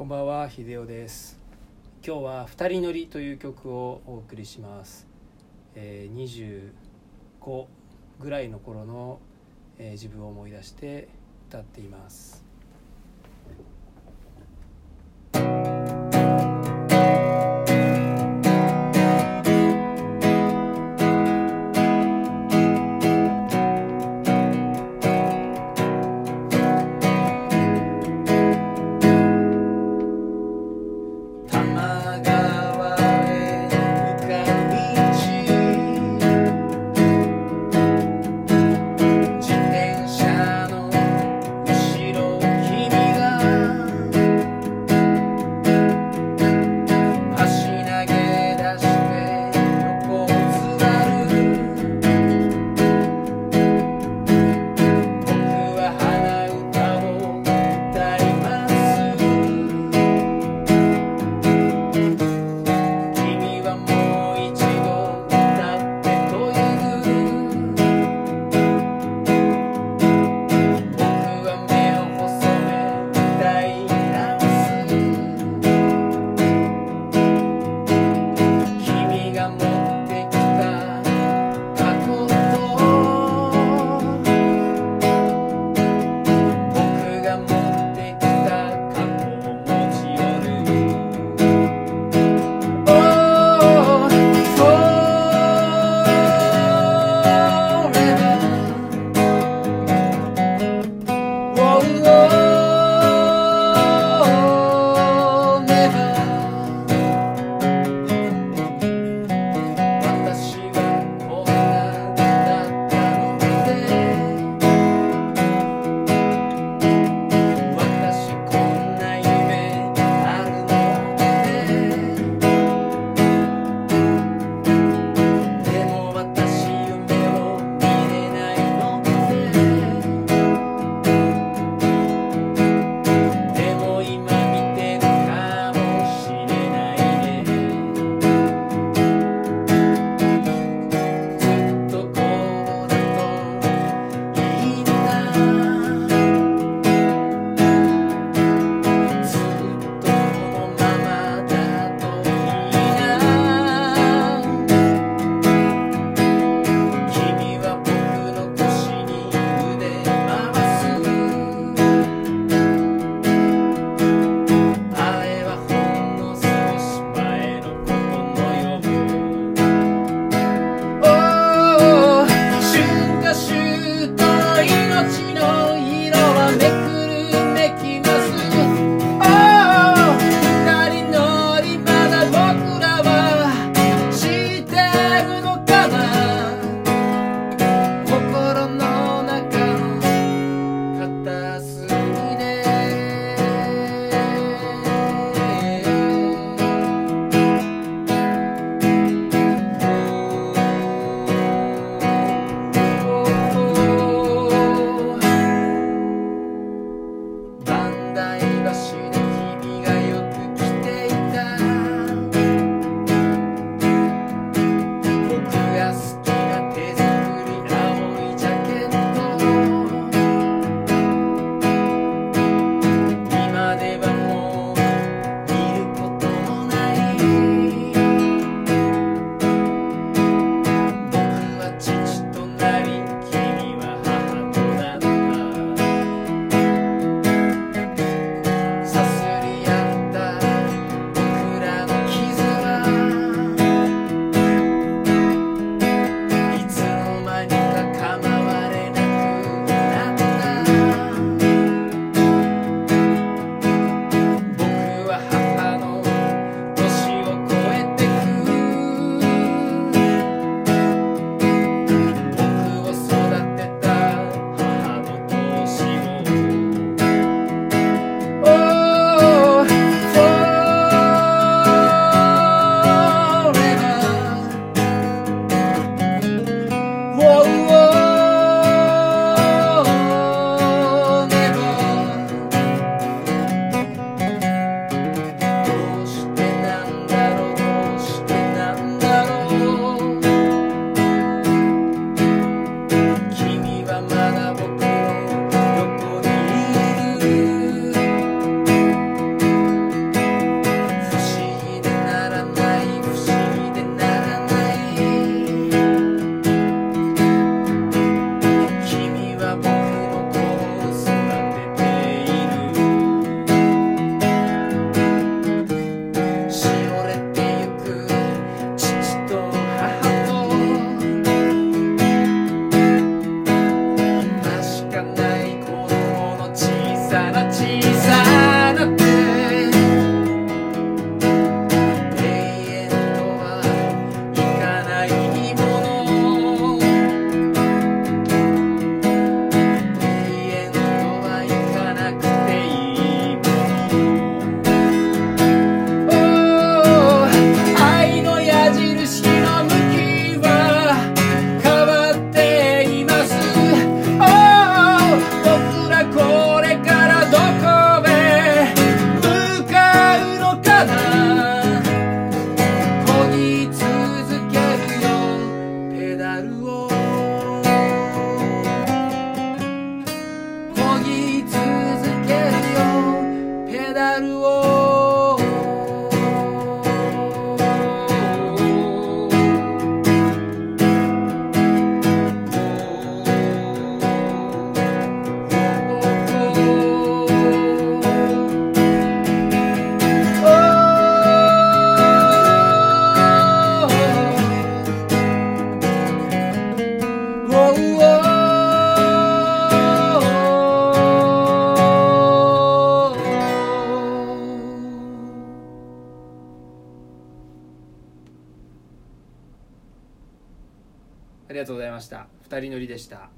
こんばんは秀夫です。今日は二人乗りという曲をお送りします、えー、25ぐらいの頃の、えー自分を思い出して歌っています。ありがとうございました。二人乗りでした。